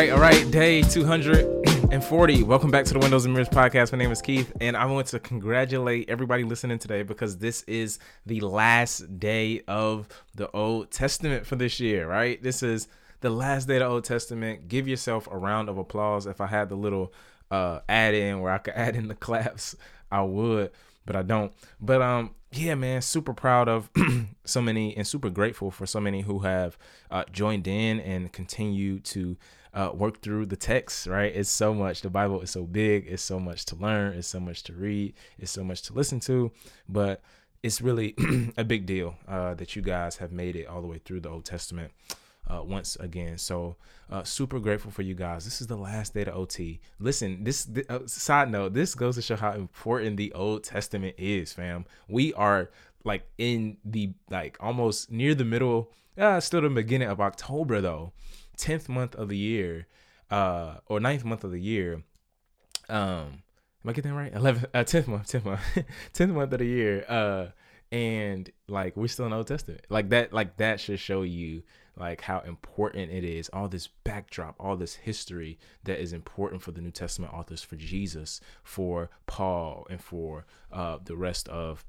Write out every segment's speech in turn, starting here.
right, all right. Day 240. Welcome back to the Windows and Mirrors podcast. My name is Keith, and I want to congratulate everybody listening today because this is the last day of the Old Testament for this year, right? This is the last day of the Old Testament. Give yourself a round of applause. If I had the little uh, add in where I could add in the claps, I would, but I don't. But um, yeah, man, super proud of so many and super grateful for so many who have uh, joined in and continue to uh, work through the text, right? It's so much. The Bible is so big. It's so much to learn. It's so much to read. It's so much to listen to. But it's really a big deal uh, that you guys have made it all the way through the Old Testament. Uh, once again. So uh, super grateful for you guys. This is the last day of OT. Listen, this th- uh, side note, this goes to show how important the Old Testament is, fam. We are like in the like almost near the middle, uh, still the beginning of October though, tenth month of the year, uh, or ninth month of the year. Um, am I getting that right? Eleventh, uh, tenth month, tenth month, tenth month of the year. Uh, and like we're still in Old Testament. Like that, like that should show you like how important it is all this backdrop all this history that is important for the new testament authors for jesus for paul and for uh, the rest of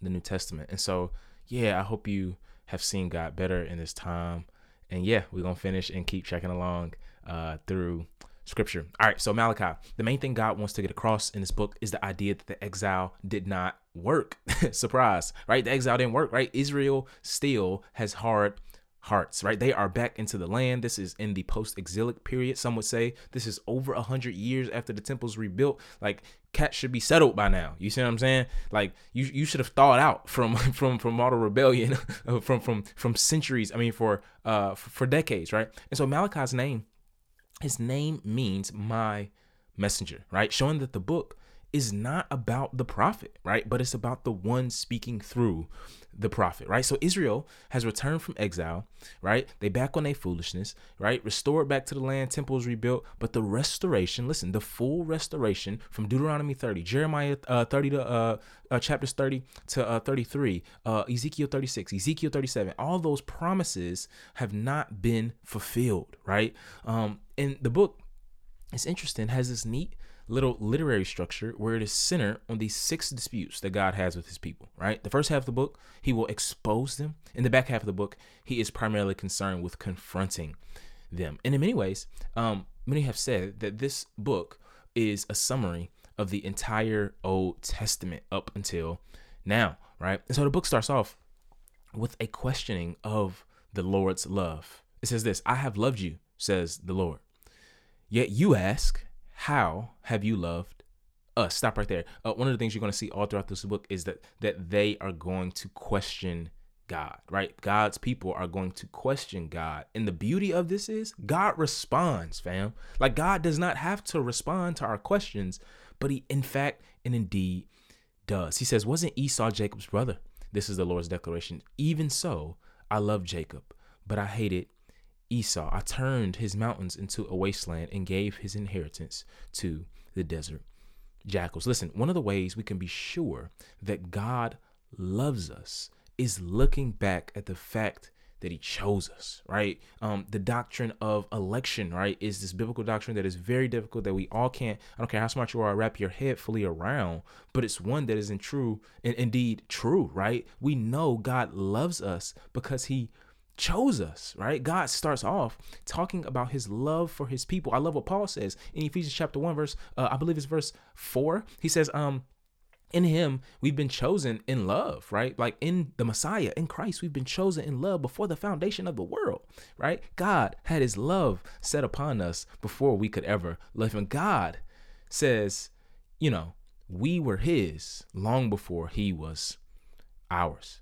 the new testament and so yeah i hope you have seen god better in this time and yeah we're gonna finish and keep checking along uh, through scripture all right so malachi the main thing god wants to get across in this book is the idea that the exile did not work surprise right the exile didn't work right israel still has hard hearts, right? They are back into the land. This is in the post-exilic period. Some would say this is over a hundred years after the temple's rebuilt. Like cats should be settled by now. You see what I'm saying? Like you you should have thawed out from from from all rebellion from from from centuries. I mean for uh for decades, right? And so Malachi's name, his name means my messenger, right? Showing that the book is not about the prophet, right? But it's about the one speaking through the prophet, right? So Israel has returned from exile, right? They back on their foolishness, right? Restored back to the land, temples rebuilt, but the restoration, listen, the full restoration from Deuteronomy 30, Jeremiah uh, 30 to uh, uh, chapters 30 to uh, 33, uh, Ezekiel 36, Ezekiel 37, all those promises have not been fulfilled, right? Um, and the book, it's interesting, has this neat little literary structure where it is centered on these six disputes that God has with his people, right? The first half of the book, he will expose them. In the back half of the book, he is primarily concerned with confronting them. And in many ways, um, many have said that this book is a summary of the entire Old Testament up until now, right? And so the book starts off with a questioning of the Lord's love. It says this I have loved you, says the Lord. Yet you ask, how have you loved us? Stop right there. Uh, one of the things you're going to see all throughout this book is that that they are going to question God, right? God's people are going to question God. And the beauty of this is God responds, fam. Like God does not have to respond to our questions, but he in fact and indeed does. He says, "Wasn't Esau Jacob's brother?" This is the Lord's declaration. Even so, I love Jacob, but I hated Esau. I turned his mountains into a wasteland and gave his inheritance to the desert jackals. Listen, one of the ways we can be sure that God loves us is looking back at the fact that he chose us, right? Um, the doctrine of election, right, is this biblical doctrine that is very difficult that we all can't, I don't care how smart you are, wrap your head fully around, but it's one that isn't true and indeed true, right? We know God loves us because he chose us, right? God starts off talking about his love for his people. I love what Paul says in Ephesians chapter 1 verse uh, I believe it's verse 4. He says um in him we've been chosen in love right like in the messiah in christ we've been chosen in love before the foundation of the world right god had his love set upon us before we could ever love him god says you know we were his long before he was ours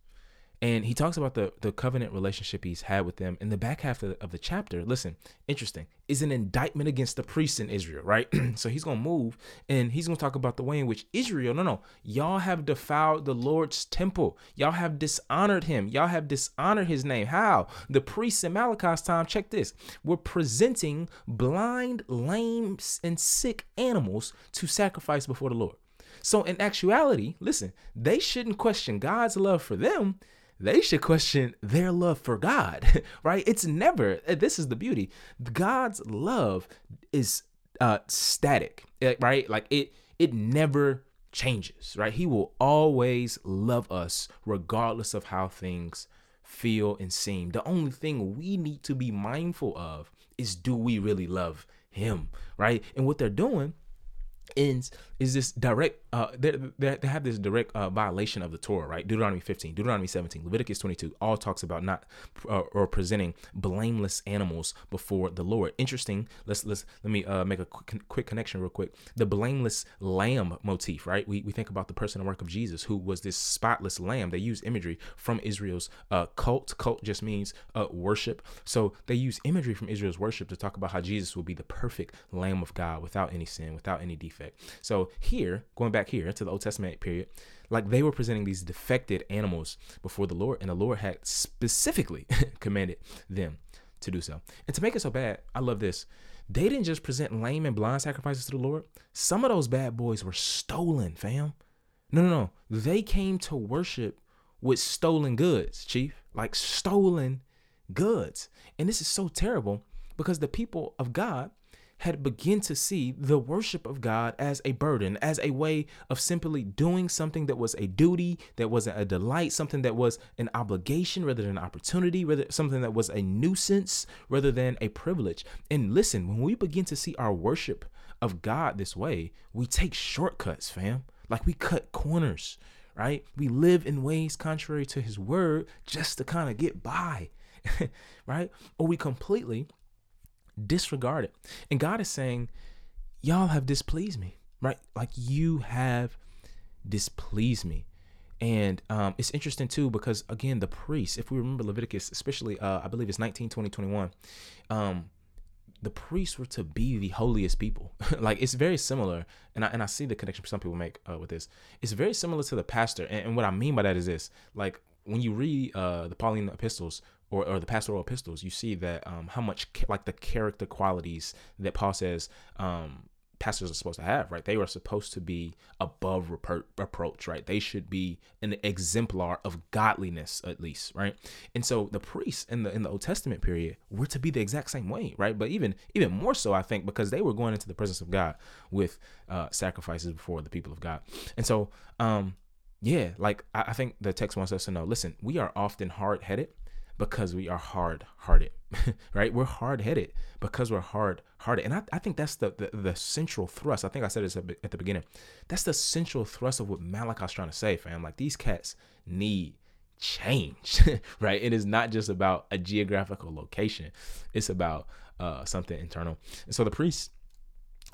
and he talks about the, the covenant relationship he's had with them in the back half of the, of the chapter. Listen, interesting, is an indictment against the priests in Israel, right? so he's to move and he's to talk about the way in which Israel, no, no, y'all have defiled the Lord's temple. Y'all have dishonored him. Y'all have dishonored his name. How? The priests in Malachi's time, check this, were presenting blind, lame, and sick animals to sacrifice before the Lord. So in actuality, listen, they shouldn't question God's love for them they should question their love for God, right? It's never, this is the beauty. God's love is uh, static, eh, right? Like it, it never changes, right? He will always love us regardless of how things feel and seem. The only thing we need to be mindful of is do we really love him, right? And what they're doing is is this direct uh they, they have this direct uh, violation of the torah right? Deuteronomy 15 deuteronomy 17 leviticus 22 all talks about not uh, or presenting blameless animals before the lord. Interesting let's let's let me uh make a quick, quick connection real quick. The blameless lamb motif right? We, we think about the person and work of jesus who was this spotless lamb. They use imagery from israel's uh cult. Cult just means uh worship. So they use imagery from israel's worship to talk about how jesus will be the perfect lamb of god without any sin without any defect. So here, going back here to the Old Testament period, like they were presenting these defected animals before the Lord, and the Lord had specifically commanded them to do so. And to make it so bad, I love this. They didn't just present lame and blind sacrifices to the Lord. Some of those bad boys were stolen, fam. No, no, no. They came to worship with stolen goods, chief. Like stolen goods. And this is so terrible because the people of God had begun to see the worship of God as a burden, as a way of simply doing something that was a duty, that was a delight, something that was an obligation rather than an opportunity, rather something that was a nuisance rather than a privilege. And listen, when we begin to see our worship of God this way, we take shortcuts, fam. Like we cut corners, right? We live in ways contrary to his word just to kind of get by, right? Or we completely disregard it. And God is saying, Y'all have displeased me, right? Like you have displeased me. And um, it's interesting too because again, the priests, if we remember Leviticus, especially uh, I believe it's 19, 20, 21, um, the priests were to be the holiest people. like it's very similar, and I and I see the connection some people make uh, with this. It's very similar to the pastor, and, and, what I mean by that is this: like when you read uh, the Pauline epistles, or, or the pastoral epistles, you see that um, how much ca- like the character qualities that Paul says um, pastors are supposed to have, right? They are supposed to be above reproach, right? They should be an exemplar of godliness, at least, right? And so the priests in the in the Old Testament period were to be the exact same way, right? But even even more so, I think, because they were going into the presence of God with uh, sacrifices before the people of God, and so um, yeah, like I, I think the text wants us to know. Listen, we are often hard headed because we are hard hearted, right? We're hard headed because we're hard hearted. And I, I think that's the, the, the central thrust. I think I said this at the beginning. That's the central thrust of what Malachi's trying to say, fam. Like these cats need change, right? It is not just about a geographical location, it's about uh, something internal. And so the priests,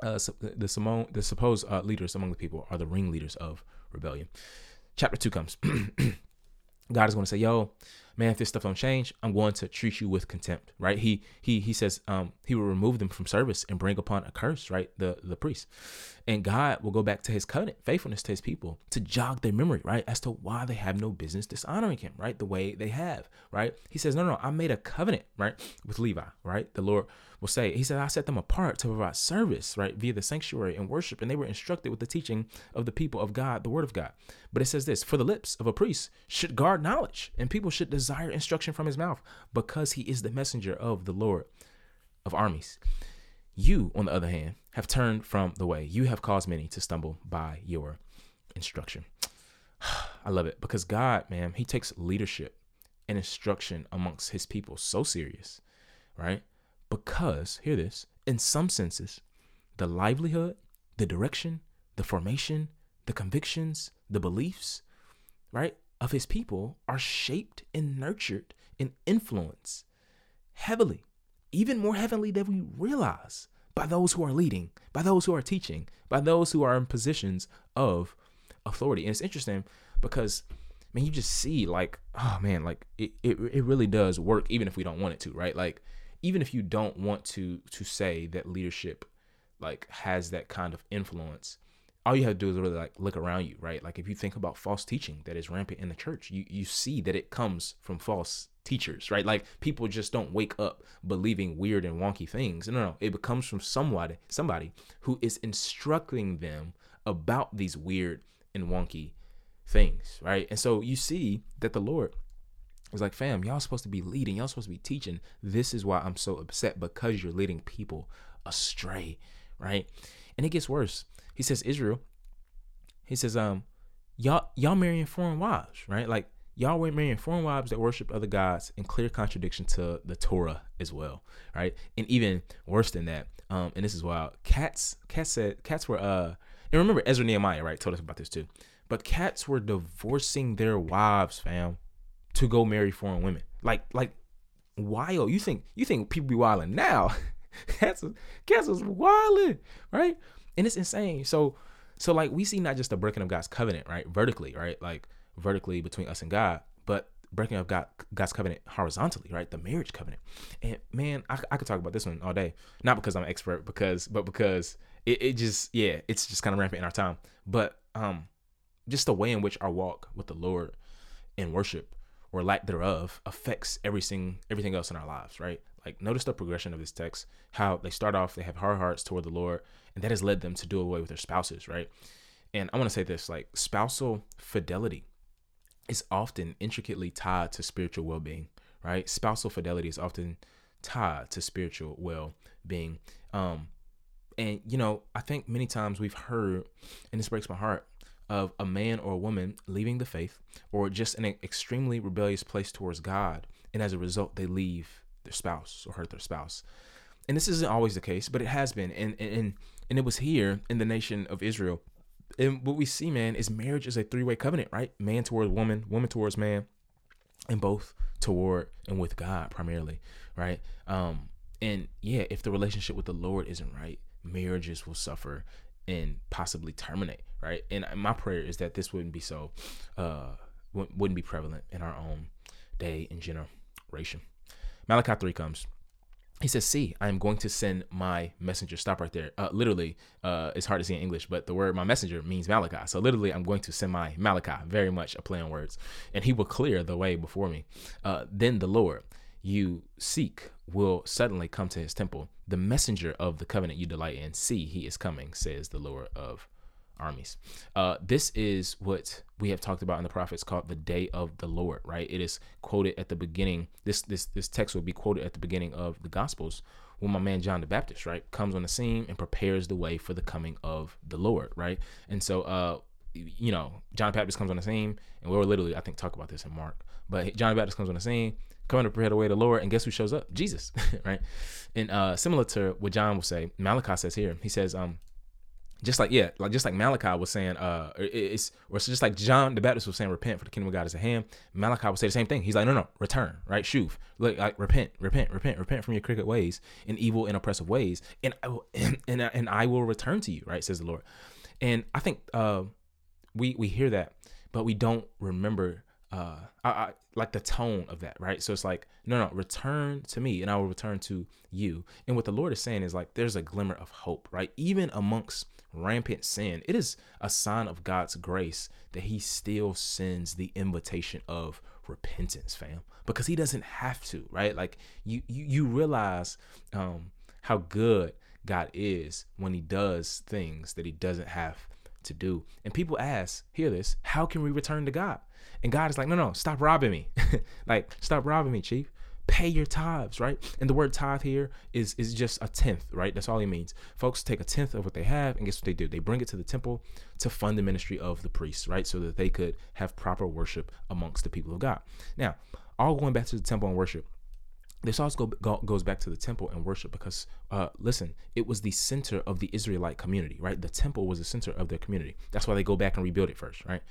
uh, the, Simone, the supposed uh, leaders among the people are the ringleaders of rebellion. Chapter 2 comes. God is going to say, yo, man, if this stuff don't change, I'm going to treat you with contempt, right? He he he says um he will remove them from service and bring upon a curse, right? The the priest. And God will go back to his covenant, faithfulness to his people, to jog their memory, right? As to why they have no business dishonoring him, right? The way they have, right? He says, No, no, I made a covenant, right, with Levi, right? The Lord will say, He said, I set them apart to provide service, right, via the sanctuary and worship. And they were instructed with the teaching of the people of God, the word of God. But it says this for the lips of a priest should guard knowledge, and people should desire instruction from his mouth, because he is the messenger of the Lord of armies. You, on the other hand, have turned from the way. You have caused many to stumble by your instruction. I love it because God, man, He takes leadership and instruction amongst His people so serious, right? Because, hear this, in some senses, the livelihood, the direction, the formation, the convictions, the beliefs, right, of His people are shaped and nurtured and influenced heavily even more heavily than we realize by those who are leading, by those who are teaching, by those who are in positions of authority. And it's interesting because man, you just see like, oh man, like it, it, it really does work even if we don't want it to, right? Like even if you don't want to to say that leadership like has that kind of influence, all you have to do is really like look around you, right? Like if you think about false teaching that is rampant in the church, you you see that it comes from false teachers, right? Like people just don't wake up believing weird and wonky things. No, no, it comes from somebody, somebody who is instructing them about these weird and wonky things, right? And so you see that the Lord It's like, fam, y'all supposed to be leading, y'all supposed to be teaching. This is why I'm so upset because you're leading people astray, right? And it gets worse. He says, Israel, he says, um, y'all y'all marrying foreign wives, right? Like y'all were marrying foreign wives that worship other gods in clear contradiction to the Torah as well, right? And even worse than that, um, and this is wild. Cats, cats said, cats were, uh, and remember Ezra Nehemiah, right? Told us about this too. But cats were divorcing their wives, fam, to go marry foreign women. Like, like wild. You think you think people be wilding now? cats, cats was wilding, right? And it's insane. So, so like we see not just the breaking of God's covenant, right, vertically, right, like vertically between us and God, but breaking of God, God's covenant horizontally, right? The marriage covenant. And man, I, I could talk about this one all day. Not because I'm an expert, because but because it, it just yeah, it's just kind of rampant in our time. But um, just the way in which our walk with the Lord in worship or lack thereof affects everything everything else in our lives, right? Like notice the progression of this text, how they start off, they have hard hearts toward the Lord, and that has led them to do away with their spouses, right? And I want to say this, like spousal fidelity is often intricately tied to spiritual well-being, right? Spousal fidelity is often tied to spiritual well-being. Um, and you know, I think many times we've heard, and this breaks my heart, of a man or a woman leaving the faith or just in an extremely rebellious place towards God, and as a result, they leave their spouse or hurt their spouse. And this isn't always the case, but it has been, and and and it was here in the nation of Israel and what we see, man, is marriage is a three way covenant, right? Man towards woman, woman towards man, and both toward and with God primarily, right? Um, and yeah, if the relationship with the Lord isn't right, marriages will suffer and possibly terminate, right? And my prayer is that this wouldn't be so, uh, wouldn't be prevalent in our own day and generation. Malachi 3 comes he says, "See, I am going to send my messenger." Stop right there. Uh, literally, uh, it's hard to see in English, but the word "my messenger" means Malachi. So literally, I'm going to send my Malachi. Very much a play on words, and he will clear the way before me. Uh, then the Lord you seek will suddenly come to his temple. The messenger of the covenant you delight in. See, he is coming, says the Lord of armies. Uh, this is what we have talked about in the prophets called the day of the Lord, right? It is quoted at the beginning. This this this text will be quoted at the beginning of the Gospels when my man John the Baptist, right, comes on the scene and prepares the way for the coming of the Lord, right? And so, uh, you know, John the Baptist comes on the scene, and we'll literally, I think, talk about this in Mark. But John the Baptist comes on the scene, coming to prepare the way to the Lord, and guess who shows up? Jesus, right? And uh, similar to what John will say, Malachi says here, he says, um, just like yeah, like just like Malachi was saying, uh, it's or it's just like John the Baptist was saying, repent for the kingdom of God is at hand. Malachi would say the same thing. He's like, no, no, return, right? Shuv, like, like repent, repent, repent, repent from your crooked ways and evil and oppressive ways, and I will, and, and and I will return to you, right? Says the Lord. And I think uh, we we hear that, but we don't remember uh, I, I, like the tone of that, right? So it's like, no, no, return to me and I will return to you. And what the Lord is saying is like, there's a glimmer of hope, right? Even amongst rampant sin, it is a sign of God's grace that He still sends the invitation of repentance, fam, because He doesn't have to, right? Like you, you, you realize um, how good God is when He does things that He doesn't have to do. And people ask, hear this, how can we return to God? And God is like, no, no, stop robbing me. like, stop robbing me, chief pay your tithes, right? And the word tithe here is is just a tenth, right? That's all he means. Folks take a tenth of what they have, and guess what they do? They bring it to the temple to fund the ministry of the priests, right? So that they could have proper worship amongst the people of God. Now, all going back to the temple and worship, this also go, go, goes back to the temple and worship because uh, listen it was the center of the israelite community right? The temple was the center of their community. That's why they go back and rebuild it first right?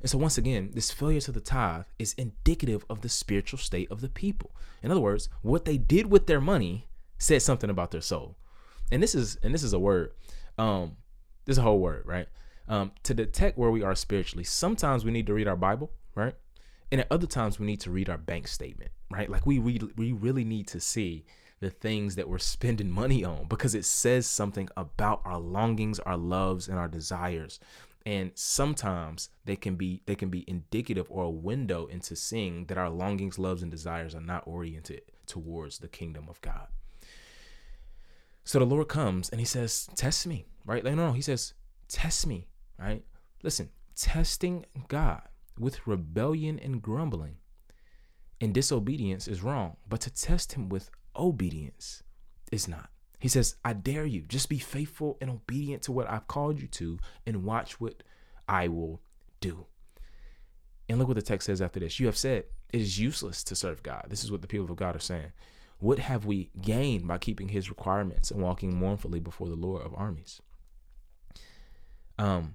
And so once again this failure to the tithe is indicative of the spiritual state of the people. In other words what they did with their money said something about their soul. And this is and this is a word um this is a whole word right? Um to detect where we are spiritually sometimes we need to read our bible right? And at other times we need to read our bank statement, right? Like we we, we really need to see the things that we're spending money on because it says something about our longings, our loves, and our desires. And sometimes they can be they can be indicative or a window into seeing that our longings, loves, and desires are not oriented towards the kingdom of God. So the Lord comes and he says, Test me, right? Like, no, no, he says, Test me, right? Listen, testing God with rebellion and grumbling and disobedience is wrong, but to test him with obedience is not. He says, I dare you, just be faithful and obedient to what I've called you to, and watch what I will do. And look what the text says after this. You have said it is useless to serve God. This is what the people of God are saying. What have we gained by keeping his requirements and walking mournfully before the Lord of armies? Um,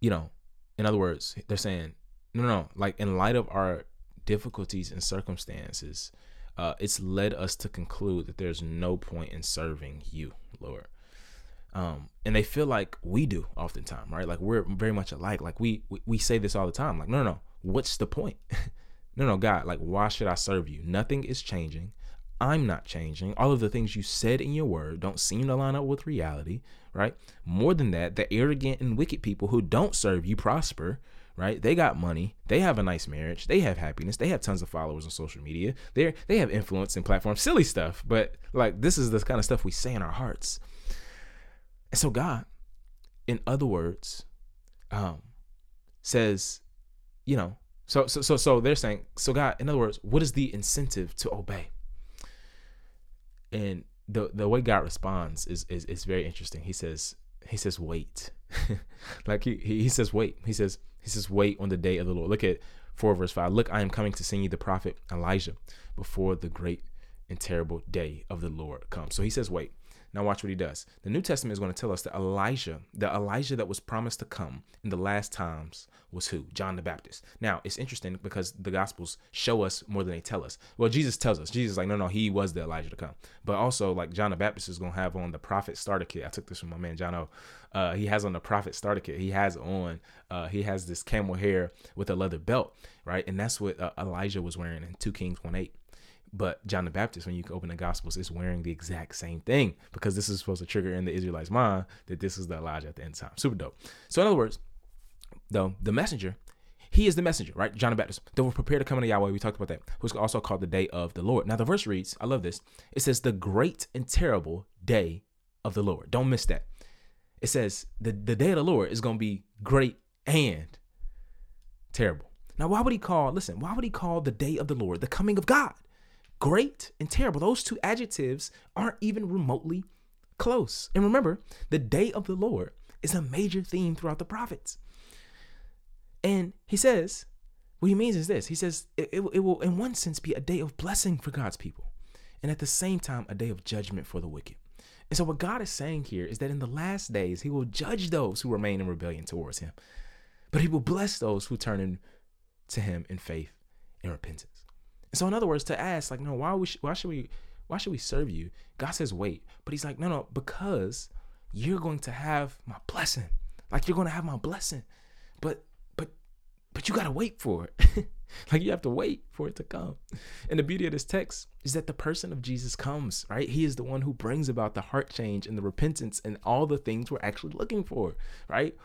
you know, in other words, they're saying, no, no, like in light of our difficulties and circumstances, uh, it's led us to conclude that there's no point in serving you, Lord. Um, and they feel like we do oftentimes, right? Like we're very much alike. Like we, we, we say this all the time. Like, no, no, no. What's the point? no, no, God, like, why should I serve you? Nothing is changing. I'm not changing. All of the things you said in your word don't seem to line up with reality, right? More than that, the arrogant and wicked people who don't serve you prosper, right? They got money, they have a nice marriage, they have happiness, they have tons of followers on social media, they they have influence and platforms, silly stuff, but like this is the kind of stuff we say in our hearts. And so God, in other words, um, says, you know, so so so so they're saying, so God, in other words, what is the incentive to obey? And the the way God responds is is is very interesting. He says he says wait, like he he says wait. He says he says wait on the day of the Lord. Look at four verse five. Look, I am coming to send you the prophet Elijah before the great and terrible day of the Lord comes. So he says wait. Now watch what he does. The New Testament is going to tell us that Elijah, the Elijah that was promised to come in the last times, was who? John the Baptist. Now it's interesting because the Gospels show us more than they tell us. Well, Jesus tells us. Jesus like, no, no, he was the Elijah to come. But also like John the Baptist is going to have on the prophet starter kit. I took this from my man John O. Uh, he has on the prophet starter kit. He has on. Uh, he has this camel hair with a leather belt, right? And that's what uh, Elijah was wearing in Two Kings one eight. But John the Baptist, when you open the Gospels, is wearing the exact same thing because this is supposed to trigger in the Israelites' mind that this is the Elijah at the end time. Super dope. So, in other words, though, the messenger, he is the messenger, right? John the Baptist. That will prepared to come into Yahweh. We talked about that. Who's also called the day of the Lord. Now, the verse reads, I love this. It says, the great and terrible day of the Lord. Don't miss that. It says, the, the day of the Lord is going to be great and terrible. Now, why would he call, listen, why would he call the day of the Lord the coming of God? Great and terrible. Those two adjectives aren't even remotely close. And remember, the day of the Lord is a major theme throughout the prophets. And he says, what he means is this He says, it, it, will, in one sense, be a day of blessing for God's people, and at the same time, a day of judgment for the wicked. And so, what God is saying here is that in the last days, He will judge those who remain in rebellion towards Him, but He will bless those who turn in, to Him in faith and repentance. So in other words, to ask like, no, why we sh- why should we why should we serve you? God says wait, but He's like, no, no, because you're going to have my blessing. Like you're going to have my blessing, but but but you gotta wait for it. like you have to wait for it to come. And the beauty of this text is that the person of Jesus comes, right? He is the one who brings about the heart change and the repentance and all the things we're actually looking for, right?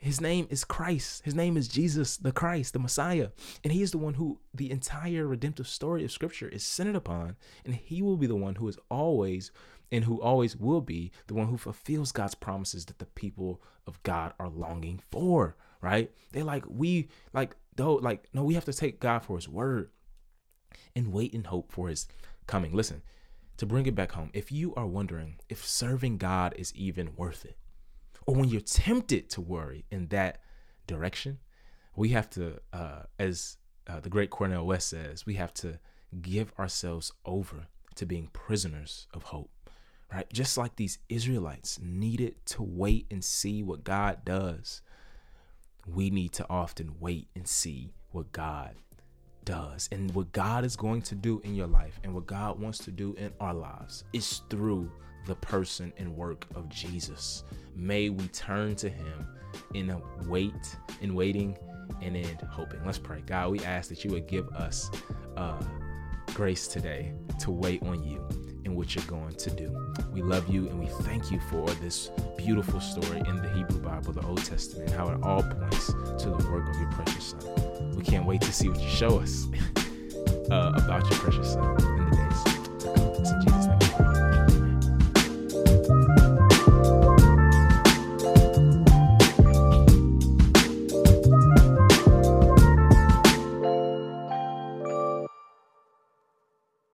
His name is Christ. His name is Jesus, the Christ, the Messiah. And he is the one who the entire redemptive story of Scripture is centered upon. And he will be the one who is always and who always will be the one who fulfills God's promises that the people of God are longing for, right? They like, we, like, though, like, no, we have to take God for his word and wait and hope for his coming. Listen, to bring it back home, if you are wondering if serving God is even worth it, or when you're tempted to worry in that direction, we have to, uh, as uh, the great Cornel West says, we have to give ourselves over to being prisoners of hope, right? Just like these Israelites needed to wait and see what God does, we need to often wait and see what God does. And what God is going to do in your life and what God wants to do in our lives is through the person and work of Jesus. May we turn to him in a wait, in waiting, and in hoping. Let's pray. God, we ask that you would give us uh, grace today to wait on you and what you're going to do. We love you and we thank you for this beautiful story in the Hebrew Bible, the Old Testament, how it all points to the work of your precious Son. We can't wait to see what you show us uh, about your precious Son in the days.